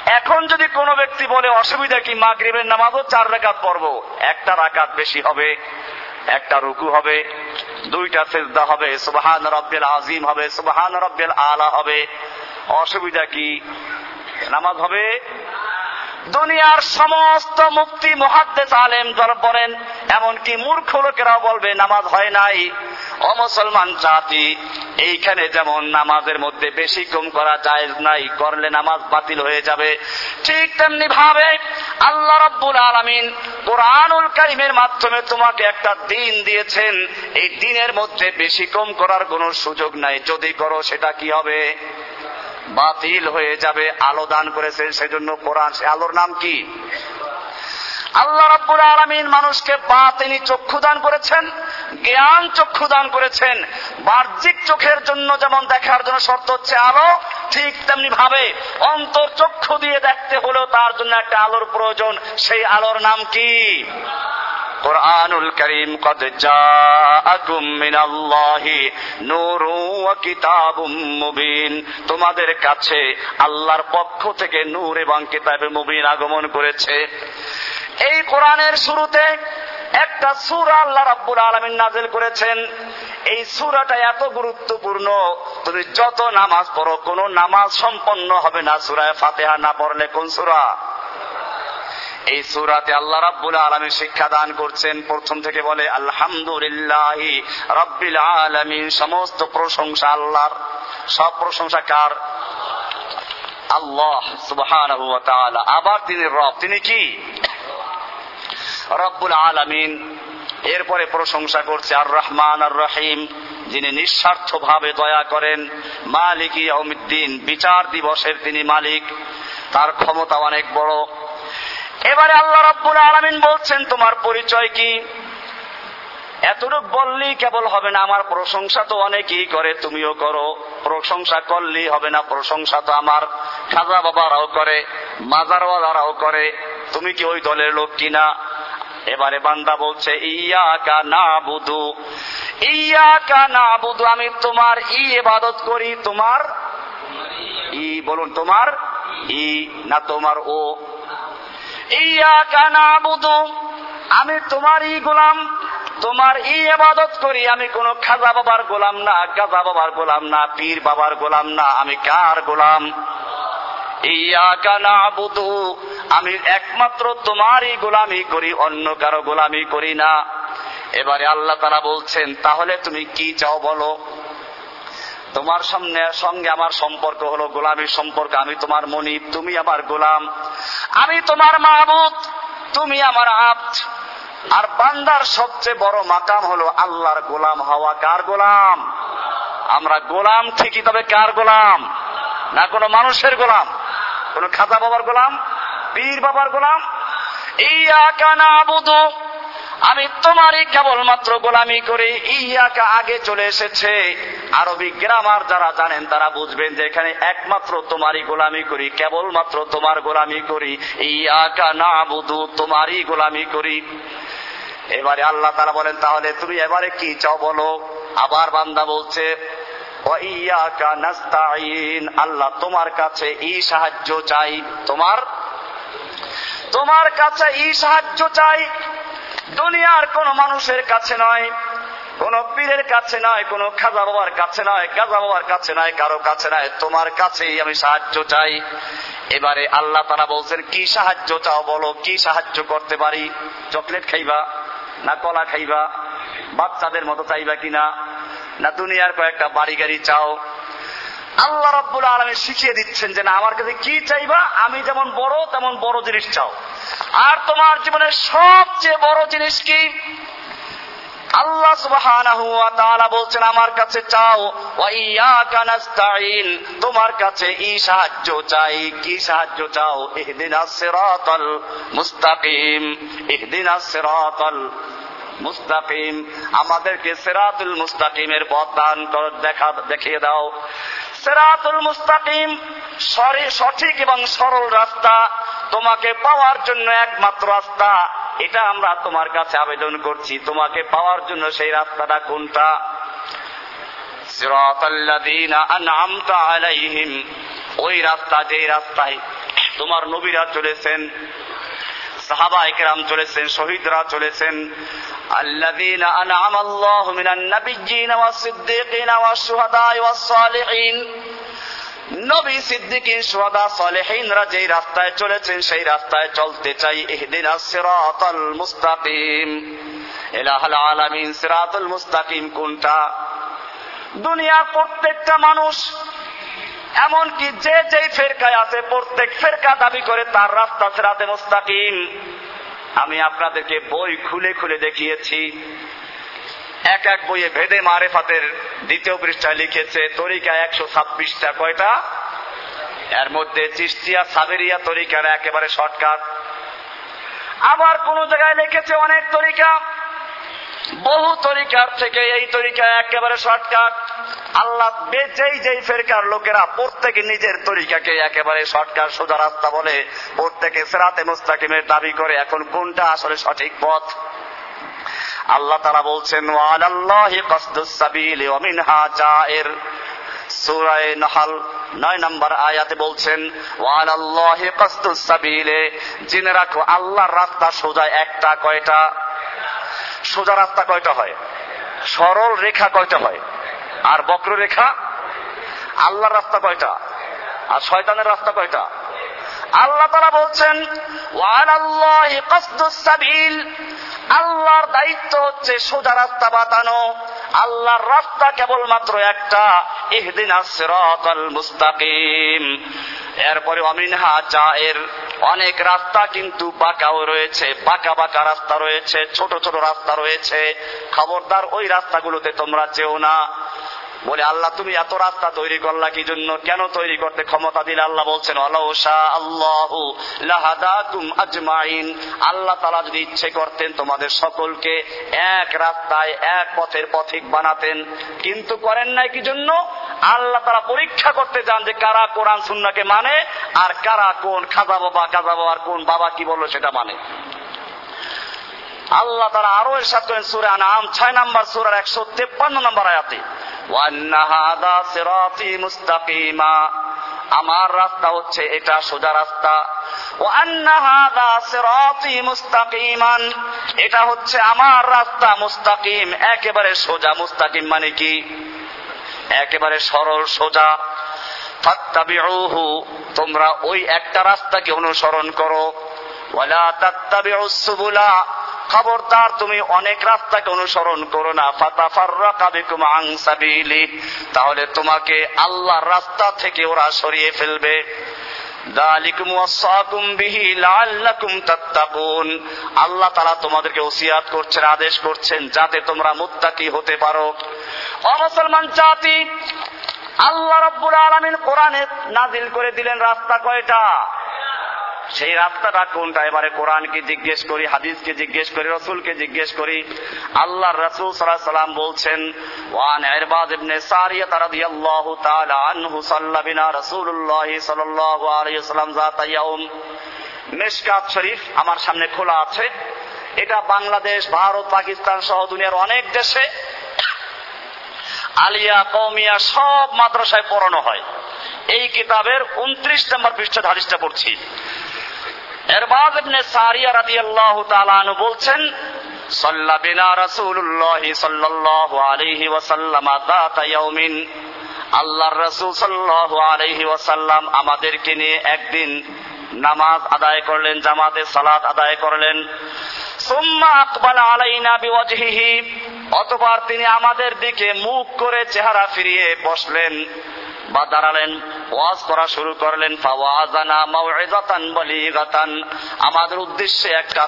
এখন যদি কোনো ব্যক্তি বলে, অসুবিধা কি, মাগরিবের নামাজও চার রাকাত পড়ব? একটা রাকাত বেশি হবে, একটা রুকু হবে, দুইটা সেজদা হবে, সুবহান রব্বিল আজিম হবে, সুবহান রব্বিল আলা হবে। অসুবিধা কি? নামাজ হবে? দুনিয়ার সমস্ত মুক্তি মহাদ্দেশ আলেম যারা বলেন এমনকি মূর্খ লোকেরাও বলবে, নামাজ হয় নাই। ও মুসলমান জাতি, এইখানে যেমন নামাজের মধ্যে বেশি কম করা যায় নাই, করলে নামাজ বাতিল হয়ে যাবে। ঠিক তেমনি ভাবে আল্লাহ রব্বুল আলমিন কোরআনুল কারিমের মাধ্যমে তোমাকে একটা দিন দিয়েছেন। এই দিনের মধ্যে বেশি কম করার কোনো সুযোগ নাই। যদি করো, সেটা কি হবে? বাতিল হয়ে যাবে। আলো দান করেছেন, সেজন্য কোরআন, সে আলোর নাম কি? আল্লাহ রাব্বুল আলমিন মানুষকে বাতিনি চক্ষু দান করেছেন। জ্ঞান চক্ষু দান করেছেন। বাহ্যিক চোখের জন্য যেমন দেখার জন্য শর্ত হচ্ছে আলো ঠিক তেমনি ভাবে অন্তর চক্ষু দিয়ে দেখতে হলেও তার জন্য একটা আলোর প্রয়োজন। সেই আলোর নাম কি? কোরআনুল করিম কদ জাআকুম মিনাল্লাহি নূরু ওয়া কিতাবুম মুবিন। তোমাদের কাছে আল্লাহর পক্ষ থেকে নূর এবং কিতাবে মুবিন আগমন করেছে। এই কোরআনের শুরুতে একটা সুরা আল্লাহ রাব্বুল আলমিন নাযিল করেছেন। এই সুরাটা এত গুরুত্বপূর্ণ। তুমি যত নামাজ পড়ো, কোন নামাজ সম্পন্ন হবে না। সূরা ফাতেহা না পড়লে কোন সুরা? এই সুরাতে আল্লাহ রাব্বুল আলামিন শিক্ষা দান করছেন। প্রথম থেকে বলে, আলহামদুলিল্লাহ রাব্বিল আলামিন। সমস্ত প্রশংসা আল্লাহর। সব প্রশংসা কার? আল্লাহ তাআলা। আবার তিনি রব। তিনি কি? রব্বুল আলামিন এরপরে প্রশংসা করছে আর রহমান আর রহিম যিনি নিঃস্বার্থ ভাবে দয়া করেন। মালিক ইয়াউমিদ্দিন, বিচার দিবসের তিনি মালিক, তার ক্ষমতা অনেক বড়। এবারে আল্লাহ রাব্বুল আলামিন বলছেন, তোমার পরিচয় কি? এতটুক বললেই কেবল হবে না, আমার প্রশংসা তো অনেকেই করে, তুমিও করো। প্রশংসা করলেই হবে না, প্রশংসা তো আমার। খাজা বাবারাও করে, মাজারওয়ালারাও করে, তুমি কি ওই দলের লোক কিনা? এবারে বান্দা বলছে ইয়া কা না বুধু ইয়া কা না বুধু আমি তোমার ই এবাদত করি, তোমার ই বলুন, তোমার ই না তোমার ও? ইয়া কা না বুধু আমি তোমার ই গোলাম, তোমার ই এবাদত করি, আমি কোন খাজা বাবার গোলাম না, গাজা বাবার গোলাম না, পীর বাবার গোলাম না, আমি কার গোলাম? আমি একমাত্র তোমারই গোলামি করি, অন্য কারও গোলামি করি না। এবারে আল্লাহ তারা বলছেন, তাহলে তুমি কি চাও বলো? তোমার সামনে, সঙ্গে আমার সম্পর্ক হলো, গোলামীর সম্পর্ক, আমি তোমার মনিব, তুমি আমার গোলাম, আমি তোমার মাহবুদ তুমি আমার আব্দ। আর বান্দার সবচেয়ে বড় মাকাম হলো আল্লাহর গোলাম হওয়া। কার গোলাম? আমরা গোলাম ঠিকই, তবে কার গোলাম? না কোনো মানুষের গোলাম? কোন খাজা বাবার গোলাম, পীর বাবার গোলাম ইয়া কানা আমি তোমারই কেবলমাত্র গোলামি করি, ইয়াকা আগে চলে এসেছে। আরবি গ্রামার যারা জানেন তারা বুঝবেন যে এখানে একমাত্র তোমারই গোলামি করি, কেবলমাত্র তোমার গোলামি করি, ইয়াকা না বুধু তোমারই গোলামি করি। এবারে আল্লাহ তারা বলেন, তাহলে তুমি এবারে কি চাও বলো? আবার বান্দা বলছে আল্লাহ তোমার কাছে ই সাহায্য চাই। তোমার? তোমার কাছে ই সাহায্য চাই। দুনিয়ার কোন মানুষের কাছে নয়, কোন পীরের কাছে নয়, কোন খাজা বাবার কাছে নয় কাজা বাবার কাছে নয়, কারও কাছে নয়। তোমার কাছেই আমি সাহায্য চাই। এবারে আল্লাহ তারা বলছেন, কি সাহায্য চাও বলো? কি সাহায্য করতে পারি? চকলেট খাইবা? না কলা খাইবা, বাচ্চাদের মতো চাইবা কিনা, না দুনিয়ার কয়েকটা বাড়ি গাড়ি চাও। আল্লাহ রব্বুল আলমী শিখিয়ে দিচ্ছেন যে না, আমার কাছে কি চাইবা? আমি যেমন বড়, তেমন বড় জিনিস চাও। আর তোমার জীবনের সবচেয়ে বড় জিনিস কি? আল্লাহ সুবহানাহু ওয়া তাআলা বলছেন, আমার কাছে চাও, ওয়া ইয়াকা নাস্তাইন তোমার কাছে ই সাহায্য চাই। কি সাহায্য চাও? ইহদিনাস সিরাতাল মুস্তাকিম ইহদিনাস সিরাতাল মুস্তাকিম। আমাদেরকে সেরাতুল মুস্তাকিমের পথ দান দেখা, দেখিয়ে দাও। সেরাতুল মুস্তাকিম সঠিক এবং সরল রাস্তা, তোমাকে পাওয়ার জন্য একমাত্র রাস্তা। এটা আমরা তোমার কাছে আবেদন করছি তোমাকে পাওয়ার জন্য সেই রাস্তাটা কোনটা আলাইহিম ওই রাস্তা যেই রাস্তায় তোমার নবীরা চলেছেন সাহাবা একরাম চলেছেন শহীদরা চলেছেন الذين أنعم الله من النبيين والصديقين والشهداء والصالحين নবী সিদ্দিকিন সোয়াদা সালেহিনরা যেই রাস্তায় চলেছেন, সেই রাস্তায় চলতে চাই ইহদিন সিরাতাল মুস্তাকিম। এলাহাল আলামিন, সিরাতুল মুস্তাকিম কোনটা? দুনিয়ার প্রত্যেকটা মানুষ, এমনকি যে যেই ফেরকায় আছে, প্রত্যেক ফেরকা দাবি করে তার রাস্তা সিরাতে মুস্তাকিম। আমি আপনাদেরকে বই খুলে খুলে দেখিয়েছি। এক এক বইয়ে ভেদে মারেফাতের দ্বিতীয় পৃষ্ঠায় লিখেছে, তরিকা একশো ছাব্বিশটা। কয়টা? এর মধ্যে চিস্তিয়া, সাবেরিয়া তরিকার একেবারে শর্টকাট। আবার কোন জায়গায় লিখেছে অনেক তরিকা। বহু তরিকার থেকে এই তরিকা একেবারে শর্টকাট। আল্লাহ যেই যেই ফেরকার লোকেরা প্রত্যেকে নিজের তরিকাকে একেবারে শর্টকাট সোজা রাস্তা বলে প্রত্যেকে সেরাতে মুস্তাকিমের দাবি করে। এখন কোনটা আসলে সঠিক পথ? আল্লাহ তারা বলছেন, ওয়ালাল্লাহি কসদুস সাবিল ওয়া মিনহা জায়ের সূরায়ে নাহল নয় নম্বর আয়াতে বলছেন, ওয়ালাল্লাহি কসদুস সাবিলে। জেনে রাখো, আল্লাহর রাস্তা সোজা একটা কয়টা? সোজা রাস্তা কয়টা হয়? সরল রেখা কয়টা হয়? আর বক্র রেখা আল্লাহর রাস্তা কয়টা? আর শয়তানের রাস্তা কয়টা? আল্লাহ তারা বলছেন আল্লাহর দায়িত্ব হচ্ছে সোজা রাস্তা বাতানো আল্লাহর রাস্তা কেবলমাত্র একটা, ইহদিন সিরাতাল মুস্তাকিম। এরপরে অমিনহা জায়ের। অনেক রাস্তা কিন্তু বাঁকাও রয়েছে, বাঁকা বাঁকা রাস্তা রয়েছে, ছোট ছোট রাস্তা রয়েছে। খবরদার ওই রাস্তাগুলোতে তোমরা যেও না। বলে, আল্লাহ, তুমি এত রাস্তা তৈরি করলা কি জন্য কেন তৈরি করতে ক্ষমতা দিলে? আল্লাহ বলছেন আজমাইন। আল্লাহ তালা যদি ইচ্ছে করতেন, তোমাদের সকলকে এক রাস্তায়, এক পথের পথিক বানাতেন। কিন্তু করেন নাই কি জন্য আল্লাহ তারা পরীক্ষা করতে যান যে কারা কোরআন সুন্নাকে মানে আর কারা কোন খাজা বাবা কাজা বাবার কোন বাবা কি বলল সেটা মানে। আল্লাহ তারা আরও এর সাথে সুরে আনাম ছয় নম্বর সুরার একশো তেপ্পান্ন নম্বর আয়াতে। আমার রাস্তা হচ্ছে এটা সোজা রাস্তা। মুস্তাকিমান। এটা হচ্ছে আমার রাস্তা মুস্তাকিম। একেবারে সোজা মুস্তাকিম মানে কি? একেবারে সরল সোজা। তোমরা ওই একটা রাস্তাকে অনুসরণ করো। ওয়ালা তাত্তাবিউস সুবুলা খবরদার, তুমি অনেক রাস্তাকে অনুসরণ করো না। ফাতা সাবিলি। তাহলে তোমাকে আল্লাহর রাস্তা থেকে ওরা সরিয়ে ফেলবে। আল্লাহ তারা তোমাদেরকে ওসিয়াত করছেন, আদেশ করছেন, যাতে তোমরা মুত্তাকি হতে পারো। অমুসলমান জাতি, আল্লাহ রব্বুল আলমিন কোরআনে নাজিল করে দিলেন রাস্তা কয়টা? সেই রাস্তাটা কোনটা এবারে কোরআনকে জিজ্ঞেস করি, হাদিসকে জিজ্ঞেস করি, রসুলকে জিজ্ঞেস করি। আল্লাহ রসুল সাল্লাহ সাল্লাম বলছেন, ওয়ান ইরবাদ ইবনে সারিয়া রাদিয়াল্লাহু তাআলা আনহু সাল্লা বিনা রাসূলুল্লাহ সাল্লাল্লাহু আলাইহি ইয়াউম। মিশকাত শরীফ আমার সামনে খোলা আছে। এটা বাংলাদেশ, ভারত, পাকিস্তান সহ দুনিয়ার অনেক দেশে আলিয়া কৌমিয়া সব মাদ্রাসায় পড়ানো হয়। এই কিতাবের উনত্রিশ নম্বর পৃষ্ঠ হাদিসটা পড়ছি। এরবাজ ইবনে সারিয়া রাদিয়াল্লাহু তাআলা আনহু বলছেন, সাল্লা বিনা রাসূলুল্লাহ সাল্লাল্লাহু আলাইহি ওয়াসাল্লাম দাতা ইয়াউমিন। আল্লাহর রাসূল সাল্লাল্লাহু আলাইহি ওয়াসাল্লাম আমাদেরকে নিয়ে একদিন নামাজ আদায় করলেন, জামাতে সালাত আদায় করলেন। সুম্মা আকবাল আলাইনা বিওয়াজহিহি। অতবার তিনি আমাদের দিকে মুখ করে চেহারা ফিরিয়ে বসলেন। বা দাঁড়ালেন ওয়াজ করা শুরু করলেন ফাওয়াজানা মাউইজাতান বালিগাতান আমাদের উদ্দেশ্যে একটা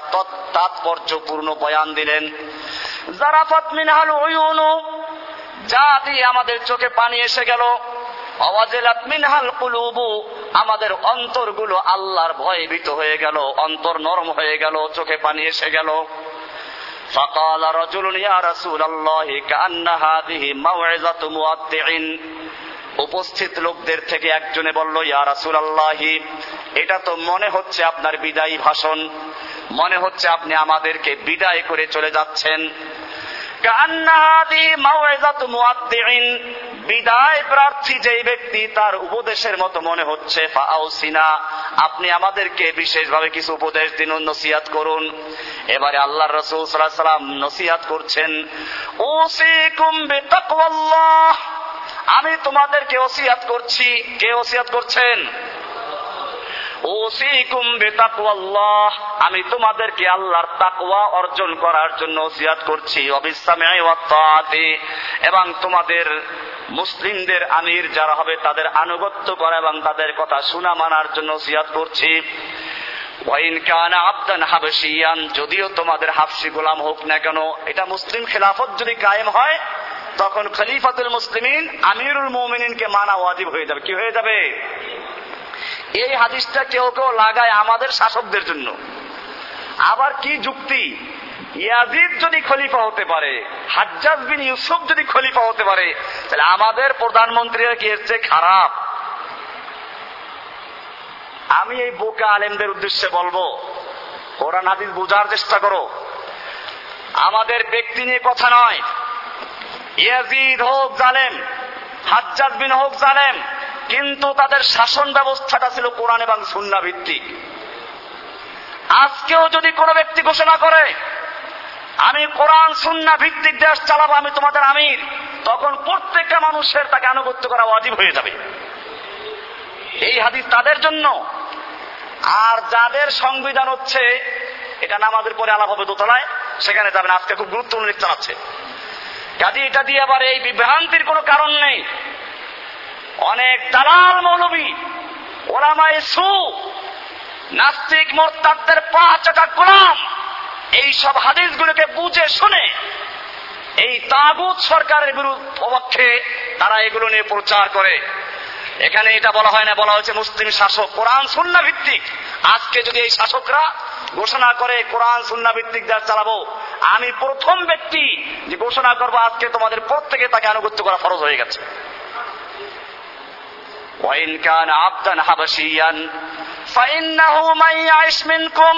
তাৎপর্যপূর্ণ বয়ান দিলেন জারাফাত মিনহাল উয়ুনু যা দিয়ে আমাদের চোখে পানি এসে গেল অওয়াজিলাত মিনহাল কুলুবু আমাদের অন্তরগুলো আল্লাহর ভয়ে ভীত হয়ে গেল অন্তর নরম হয়ে গেল চোখে পানি এসে গেল فقال رجل يا رسول الله كأن هذه موعظة مودع উপস্থিত লোকদের থেকে একজনে বলল, ইয়া রাসূলুল্লাহি, এটা তো মনে হচ্ছে আপনার বিদায়ী ভাষণ। মনে হচ্ছে আপনি আমাদেরকে বিদায় করে চলে যাচ্ছেন। বিদায় প্রার্থী যেই ব্যক্তি তার উপদেশের মতো মনে হচ্ছে। আপনি আমাদেরকে বিশেষভাবে কিছু উপদেশ দিন নসিহাত করুন। এবারে আল্লাহ রসুল সাল্লাম নসিহাত করছেন ও সে কুম্বে আমি তোমাদেরকে ওসিয়াত করছি। কে ওসিয়াত করছেন? আমি তোমাদেরকে আল্লাহর তাকওয়া অর্জন করার জন্য ওসিয়াত করছি। এবং তোমাদের মুসলিমদের আমির যারা হবে, তাদের আনুগত্য করা এবং তাদের কথা শোনা মানার জন্য ওসিয়াত করছি। যদিও তোমাদের হাফসি গোলাম হোক না কেন, এটা মুসলিম খেলাফত যদি কায়েম হয় তখন খলিফাতুল মুসলিমিন আমিরুল মুমিনিনকে মানা ওয়াজিব হয়ে যাবে। কি হয়ে যাবে? এই হাদিসটা কেউ কেউ লাগায় আমাদের শাসকদের জন্য। আবার কি যুক্তি? ইয়াজিদ যদি খলিফা হতে পারে, হাজ্জাজ বিন ইউসুফ যদি খলিফা হতে পারে, তাহলে আমাদের প্রধানমন্ত্রীরা কি এর চেয়ে খারাপ? আমি এই বোকা আলেমদের উদ্দেশ্যে বলব, কোরআন হাদিস বোঝার চেষ্টা করো। আমাদের ব্যক্তি নিয়ে কথা নয়। ইয়াজিদ হোক জালেম, হাজ্জাজ বিন হোক জালেম, কিন্তু তাদের শাসন ব্যবস্থাটা ছিল কোরআন এবং সুন্না ভিত্তিক। আজকেও যদি কোনো ব্যক্তি ঘোষণা করে, আমি কোরআন, সুন্না ভিত্তিক দেশ চালাবো, আমি তোমাদের আমির, তখন প্রত্যেকটা মানুষের তাকে আনুগত্য করা অজীব হয়ে যাবে। এই হাদিস তাদের জন্য। আর যাদের সংবিধান হচ্ছে, এটা নামাজের পরে আলাপ হবে দোতলায়, সেখানে যাবেন। আজকে খুব গুরুত্বপূর্ণ আছে। কাজে, এটা দিয়ে আবার এই বিভ্রান্তির কোনো কারণ নেই। অনেক দালাল মৌলবী, ওলামায় সু, নাস্তিক মোরতাদের পা চাকা গোলাম এই সব হাদিসগুলোকে বুঝে শুনে এই তাগুত সরকারের বিরুদ্ধ তারা এগুলো নিয়ে প্রচার করে। এখানে এটা বলা হয় না, বলা হয়েছে মুসলিম শাসক, কোরআন, সুন্না ভিত্তিক। আজকে যদি এই শাসকরা ঘোষণা করে কোরআন সুন্না ভিত্তিক দেশ চালাবো আমি প্রথম ব্যক্তি যে ঘোষণা করবো আজকে তোমাদের প্রত্যেকে তাকে আনুগত্য করা ফরজ হয়ে গেছে وإن كان عبدا حبشيا فإنه من يعش منكم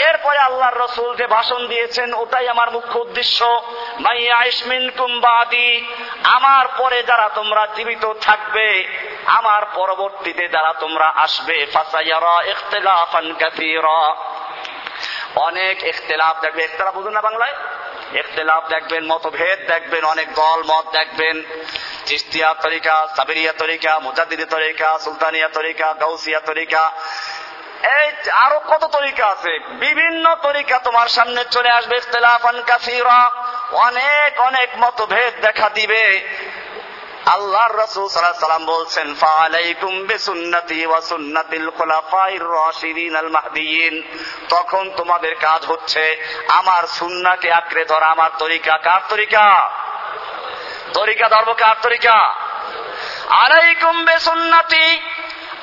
এরপরে আল্লাহর রসুল যে ভাষণ দিয়েছেন ওটাই আমার মুখ্য উদ্দেশ্য মাইয়া ইসমিনকুম বাদি আমার পরে যারা তোমরা জীবিত থাকবে আমার পরবর্তীতে যারা তোমরা আসবে ফাসাইয়ারা ইখতিলাফান কাসীরা অনেক ইখতিলাফ দেখবে ইখতিলাফ বুঝুন না বাংলায়? ইখতিলাফ দেখবেন, মতভেদ দেখবেন, অনেক দল, মত দেখবেন। চিস্তিয়া তরিকা, সাবেরিয়া তরিকা মুজাদ্দিদি তরিকা, সুলতানিয়া তরিকা, গাউসিয়া তরিকা। এই আরও কত তরিকা আছে? বিভিন্ন তরিকা তোমার সামনে চলে আসবে। ইখতিলাফান অনেক অনেক মতভেদ দেখা দিবে। আল্লাহর রাসূল সাল্লাল্লাহু আলাইহি সাল্লাম বলছেন ফালাইকুম বিসুন্নতি ওয়া সুন্নাতিল খুলাফাইর রাশিদিন আল মাহদিয়িন। তখন তোমাদের কাজ হচ্ছে, আমার সুন্নাহকে আঁকড়ে ধরা। আমার তরিকা কার তরিকা? তরিকা ধর্ম কার তরিকা? আলাইকুম বিসুন্নতি,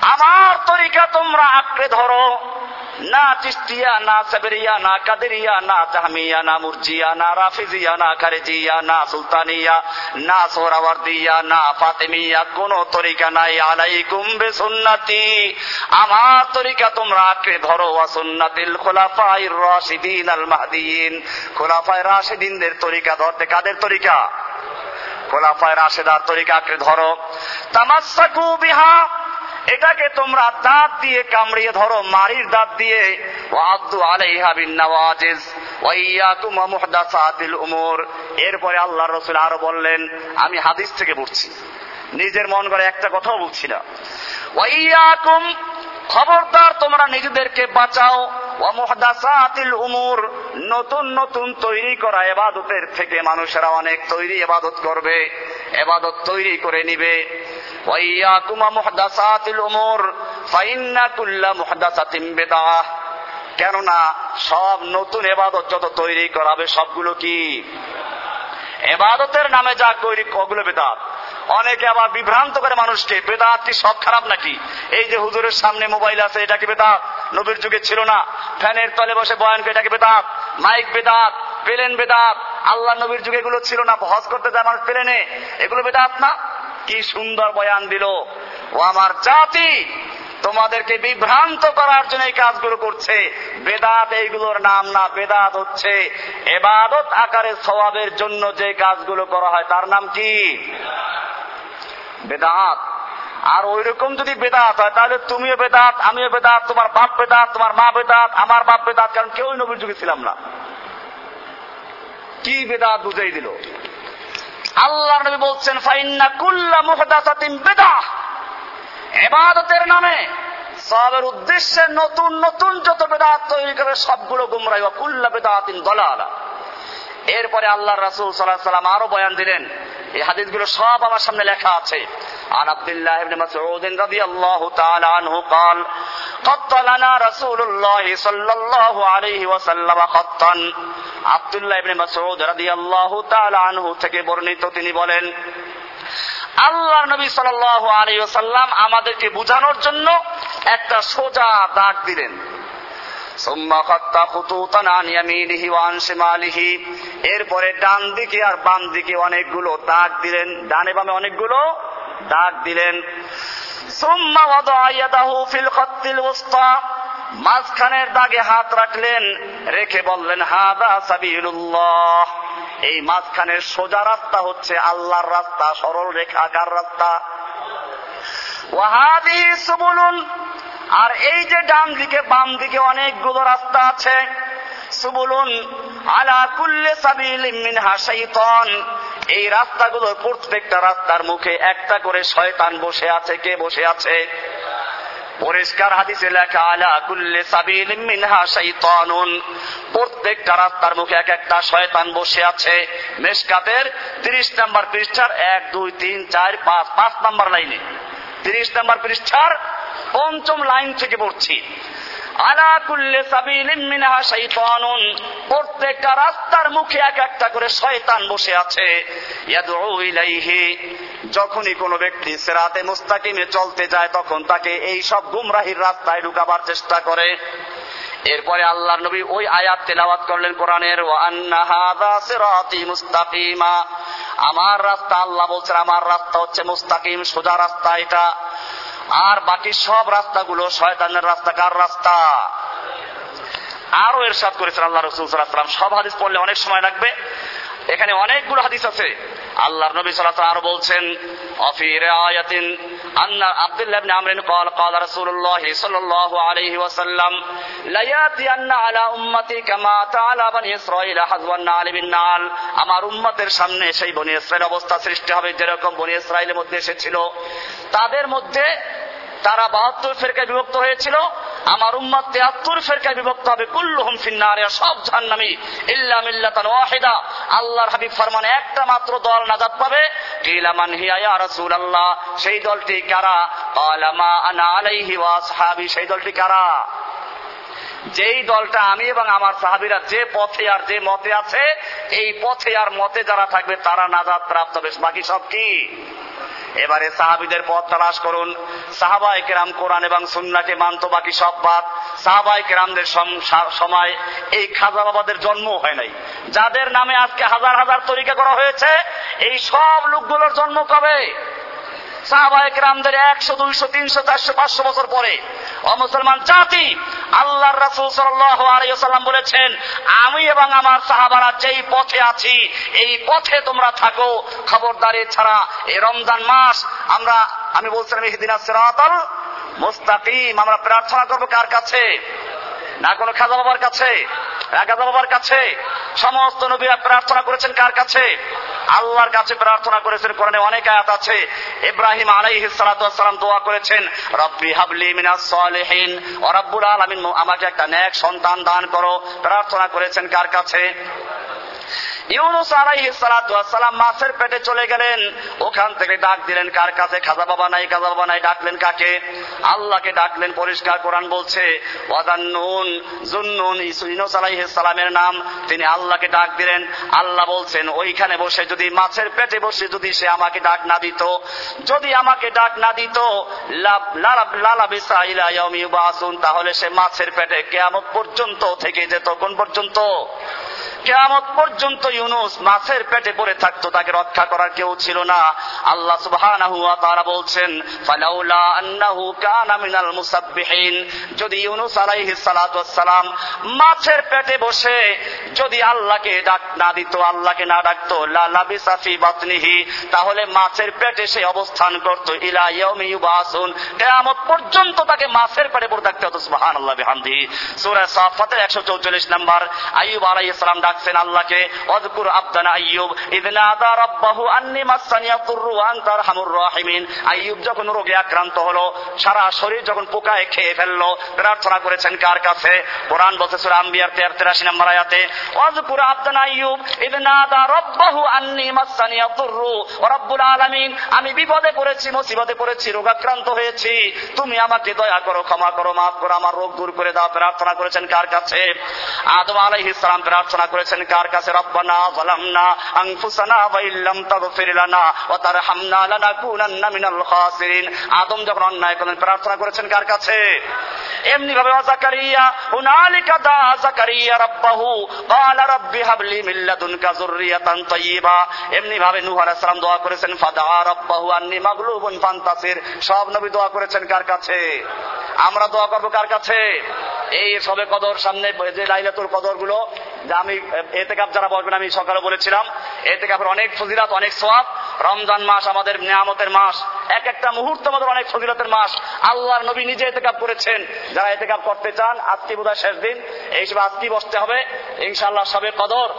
আমার তরিকা তোমরা আঁকড়ে ধরো। না চিস্তিয়া না সাবেরিয়া, না কাদেরিয়া, না জাহমিয়া, না মুরজিয়া, না রাফিজিয়া, না খারেজিয়া, না সুলতানিয়া, না সোহরাওয়ার্দিয়া, না ফাতেমিয়া, কোন তরিকা নাই। আলাইকুম বে সুন্নাতি আমার তরিকা তোমরা আঁকড়ে ধরো। সুন্নাতিল খোলাফাই রাশিদিন আল মাহদিন খোলাফাই রাশিদিনদের তরিকা ধরতে কাদের তরিকা? খোলাফায় রাশেদার তরিকা আঁকড়ে ধরো। তামাসাকু বিহা এটাকে তোমরা দাঁত দিয়ে কামড়িয়ে ধরো মারির দাঁত দিয়ে। ওয়াদু আলাইহা বিন নওয়াজিজ ওয়াইয়াকুম মুহদাসাতিল উমুর। এরপরে আল্লাহ রসুল আরও বললেন, আমি হাদিস থেকে পড়ছি। নিজের মন করে একটা কথাও বলছি না। ওয়াইয়াকুম খবরদার, তোমরা নিজেদেরকে বাঁচাও। উমুর, নতুন নতুন তৈরি করা এবাদতের থেকে মানুষেরা অনেক তৈরি এবাদত করবে, এবাদত তৈরি করে নিবে। কেননা, সব নতুন এবাদত যত তৈরি করাবে সবগুলো কি? এবাদতের নামে যা তৈরি, ওগুলো বেদাত অনেকে আবার বিভ্রান্ত করে মানুষকে, বেদাত কি সব খারাপ নাকি? এই যে হুজুরের সামনে মোবাইল আছে, এটা কি বেদাত? নবীর যুগে ছিল না। ফ্যানের তলে বসে বয়ান এটা কি বেদাত? মাইক বেদাত, পেলেন বেদাত। আল্লাহ নবীর যুগে এগুলো ছিল না, হজ করতে যায় মানুষ পেলেনে। এগুলো বেদাত না? কি সুন্দর বয়ান দিল। ও আমার জাতি তোমাদেরকে বিভ্রান্ত করার জন্য এই কাজগুলো করছে। বেদাত এইগুলোর নাম না, বেদাত হচ্ছে এবাদত আকারে সবাবের জন্য যে কাজগুলো করা হয়, তার নাম কি? বেদাত। আর ওই রকম যদি বেদাত হয়, তাহলে তুমিও বেদাত, আমিও বেদাত, তোমার বাপ বেদাত, তোমার মা বেদাত, আমার বাপ বেদাত, কারণ কেউই নবীর যুগে ছিলাম না। কি বেদাত বুঝাই দিল? আল্লাহ নবী বলছেন, ফাইন্না কুল্লা মুহদাসাতিন বিদআহ ইবাদতের নামে সবের উদ্দেশ্যে নতুন নতুন যত বেদাত তৈরি করে সবগুলো গুমরাই কুল্লা বেদাতিন দলালা এরপরে আল্লাহ রাসূল সাল্লাল্লাহু আলাইহি সাল্লাম আরো বয়ান দিলেন এই হাদিসগুলো সব আমার সামনে লেখা আছে عن عبد الله بن مسعود رضي الله تعالى عنه قال قط لنا رسول الله صلى الله عليه وسلم خطا আব্দুল্লাহ ইবনে মাসউদ রাদিয়াল্লাহু তাআলা আনহু থেকে বর্ণিত তিনি বলেন আল্লাহ নবী সাল্লাল্লাহু আলাইহি ওয়াসাল্লাম আমাদেরকে বুঝানোর জন্য একটা সোজা দাগ দিলেন। এরপরে ডান দিকে আর বাম দিকে অনেকগুলো দাগ দিলেন। ডানে বামে অনেকগুলো দাগ দিলেন। মাঝখানের দাগে হাত রাখলেন, রেখে বললেন, হাদা সাবিলুল্লাহ। এই মাঝখানের সোজা রাস্তা হচ্ছে আল্লাহর রাস্তা, সরল রেখা রেখাকার রাস্তা? ওয়াহাদি সুবুলুন। আর এই যে ডান দিকে, বাম দিকে অনেকগুলো রাস্তা আছে। সুবুলুন, আলা কুল্লে সাবিল মিনহা শাইতান। এই রাস্তাগুলোর প্রত্যেকটা রাস্তার মুখে একটা করে শয়তান বসে আছে। কে বসে আছে? পরিষ্কার হাদিসে লেখা, আলা কুল্লে সাবিল মিনহা শাইতানুন। প্রত্যেকটা রাস্তার মুখে এক একটা শয়তান বসে আছে। মেশকাতের তিরিশ নাম্বার পৃষ্ঠার এক, দুই, তিন, চার, পাঁচ পাঁচ নাম্বার লাইনে। তিরিশ নাম্বার পৃষ্ঠার পঞ্চম লাইন থেকে পড়ছি। আলা কুল্লে সাবিলিন মিনহা শাইতানুন। প্রত্যেকটা রাস্তার মুখে এক একটা করে শয়তান বসে আছে। ইয়াদউ ইলাইহি। যখনই কোনো ব্যক্তি সিরাতে মুস্তাকিমে চলতে যায়, তখন তাকে এই সব গুমরাহির রাস্তায় ঢুকাবার চেষ্টা করে। এরপরে আল্লাহ নবী ওই আয়াত তেলাওয়াত করলেন কোরআনের মুস্তাকিমা। আমার রাস্তা আল্লাহ বলছেন, আমার রাস্তা হচ্ছে মুস্তাকিম, সোজা রাস্তা এটা। আর বাকি সব রাস্তাগুলো শয়তানের রাস্তা। কার রাস্তা? আরও এরশাদ করেছেন আল্লাহ রসুল সব হাদিস পড়লে অনেক সময় লাগবে। এখানে অনেকগুলো হাদিস আছে। আল্লাহর নবী সাল্লাল্লাহু আরো বলছেন অফি রিয়ায়াতিন আন্না আব্দুল্লাহ ইবনে আমরিন قال قال رسول الله صلى الله عليه وسلم لا ياتي ان على امتي كما تعالى بني اسرائيل حذوا النعل بالنعل আমার উম্মতের সামনে সেই বনি ইসরাইল অবস্থা সৃষ্টি হবে যেরকম বনি ইসরাইলের মধ্যে এসেছিল তাদের মধ্যে তারা বাহাত্তর ফেরকায় বিভক্ত হয়েছিল আমার উম্মাদ তেহাত্তর ফেরকায় বিভক্ত হবে। কুল্লুহুম ফিন্নারে সব জাহান্নামী। ইল্লা মিল্লাতান ওয়াহিদা। আল্লাহর হাবিব ফরমানে একটা মাত্র দল নাজাত পাবে। কিলা মান হিয়া ইয়া রাসূলুল্লাহ। সেই দলটি কারা? ক্বালা মা আনা আলাইহি ওয়া আসহাবি। সেই দলটি কারা? যেই দলটা আমি এবং আমার সাহাবিরা যে পথে আর যে মতে আছে, এই পথে আর মতে যারা থাকবে তারা নাজাত প্রাপ্ত বেশ বাকি সব কি? এবারে সাহাবিদের পথ তালাশ করুন। সাহাবাই কেরাম কোরআন এবং সুন্নাকে মানত বাকি সব বাদ। সাহাবাই কেরামদের সময় এই খাজাবাবাদের জন্ম হয় নাই। যাদের নামে আজকে হাজার হাজার তরিকা করা হয়েছে, এই সব লোকগুলোর জন্ম কবে? চারশো, পাঁচশো বছর পরে বলেছেন, আমি এবং আমার যেই পথে আছি, এই পথে তোমরা থাকো। খবরদারি ছাড়া এই রমজান মাস আমরা, আমি বলছিলাম সিরাতাল মুস্তাকিম, আমরা প্রার্থনা করব কার কাছে? না কোনো খাজা বাবার কাছে? রাগাজা বাবার কাছে? সমস্ত নবীরা প্রার্থনা করেছেন কার কাছে? আল্লাহর কাছে প্রার্থনা করেছেন, কোরআনে অনেক আয়াত আছে। ইব্রাহিম আলাইহি ওয়াসসালাম দোয়া করেছেন, রব্বি হাবলি মিনাস সালিহিন। ও রব্বুল আলামিন, আমাকে একটা নেক সন্তান দান করো। প্রার্থনা করেছেন কার কাছে? ইউনুস আলাইহিস সালাতু ওয়াসসালাম মাছের পেটে চলে গেলেন। ওখান থেকে ডাক দিলেন, কার কাছে? খাজা বাবা নাই, খাজা বাবা নাই, ডাকলেন কাকে? আল্লাহকে ডাকলেন, পরিষ্কার কোরআন বলছে, ওয়াদান্নুন জুন্নুন ইউনুস আলাইহিস সালামের নাম, তিনি আল্লাহকে ডাক দিলেন। আল্লাহ বলছেন, ওইখানে বসে যদি মাছের পেটে বসে যদি সে আমাকে ডাক না দিত, যদি আমাকে ডাক না দিত তাহলে সে মাছের পেটে কিয়ামত পর্যন্ত থেকে যেত, কোন পর্যন্ত? কেয়ামত পর্যন্ত ইউনুস মাছের পেটে পড়ে থাকতো, তাকে রক্ষা করার কেউ ছিল না। আল্লাহ সুবহানাহু ওয়া তাআলা বলছেন, ফালাউলা আন্নাহু কানা মিনাল মুসাব্বিহিন। যদি ইউনুস আলাইহিস সালাতু ওয়াসসালাম মাছের পেটে বসে, যদি আল্লাহকে ডাক না দিত, আল্লাহকে না ডাকতো, লা লাবিসা ফি বাতনিহি, তাহলে মাছের পেটে সে অবস্থান করত, ইলা ইয়াউমি ইউবাসুন। কিয়ামত পর্যন্ত তাকে মাছের পেটে পড়ে থাকতে হতো, সুবহানাল্লাহ বিহামদিহি। সূরা সাফাতের 144 নাম্বার, আইয়ুব আলাইহিস সালাম ডাকছেন আল্লাহকে, অদকুর আব্দানা আইয়ুব ইদনাদা রব্বাহু আন্নি মাসানিয়া তুররু আনতার হামুর রাহিমিন। আইয়ুব যখন রোগে আক্রান্ত হলো, সারা শরীর যখন পোকায় খেয়ে ফেলল, প্রার্থনা করেছেন কার কাছে? কোরআন বলছে সূরা আম্বিয়ার 83 নম্বর আয়াতে, অদকুর আব্দানা আইয়ুব ইদনাদা রব্বাহু আন্নি মাসানিয়া তুররু রব্বুল আলামিন। আমি বিপদে পড়েছি, মুসিবতে পড়েছি, রোগাক্রান্ত হয়েছি। তুমি আমাকে দয়া করো, ক্ষমা করো, মাফ করো, আমার রোগ দূর করে দাও, প্রার্থনা করেছেন কার কাছে? আদম আলাইহিস সালাম প্রার্থনা করেছেন কার কাছে রব্বানা যালামনা আনফুসানা ওয়া ইল্লাম তাগফির লানা ওয়া তারহামনা লানাকুনান্না মিনাল খাসিরিন। আদম যখন অন্যায় করেন প্রার্থনা করেছেন কার কাছে? এমনি ভাবে জাকারিয়া, হুনালিকা দা জাকারিয়া রাব্বাহু, ক্বালা রাব্বি হাবলি মিন লাদুনকা যুররিয়াতান তাইয়্যিবা এমনি ভাবে নূহ আলাইহিস সালাম দোয়া করেছেন, ফাদা রাব্বাহু আন্নি মাগলুবুন ফান্তাসির। সব নবী দোয়া করেছেন কার কাছে? আমরা দোয়া করব কার কাছে? এই সবে কদর সামনে, যে লাইলাতুল কদরগুলো যা আমি এতে কাপ যারা বলবেন, আমি সকালে বলেছিলাম এতে কাপের অনেক ফজিলাত, অনেক সোয়াব রমজান মাস আমাদের নিয়ামতের মাস। এক একটা মুহূর্ত আমাদের অনেক ফজিলতের মাস। আল্লাহর নবী নিজে এতে কাপ করেছেন। যারা এতে কাপ করতে চান, আজকে বোধহয় শেষ দিন। এই হিসেবে আজকে বসতে হবে। ইনশাআল্লাহ সবে কদর।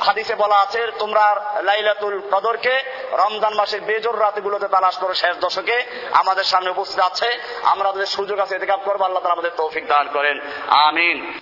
হাদিসে বলা আছে, তোমরা লাইলাতুল কদরকে রমজান মাসের বেজোর রাতগুলোতে তালাশ করো শেষ দশকে। আমাদের সামনে উপস্থিত আছে। আমরা আমাদের সুযোগ আছে এতে কাপ করব। আল্লাহ তালা আমাদের তৌফিক দান করেন। আমিন।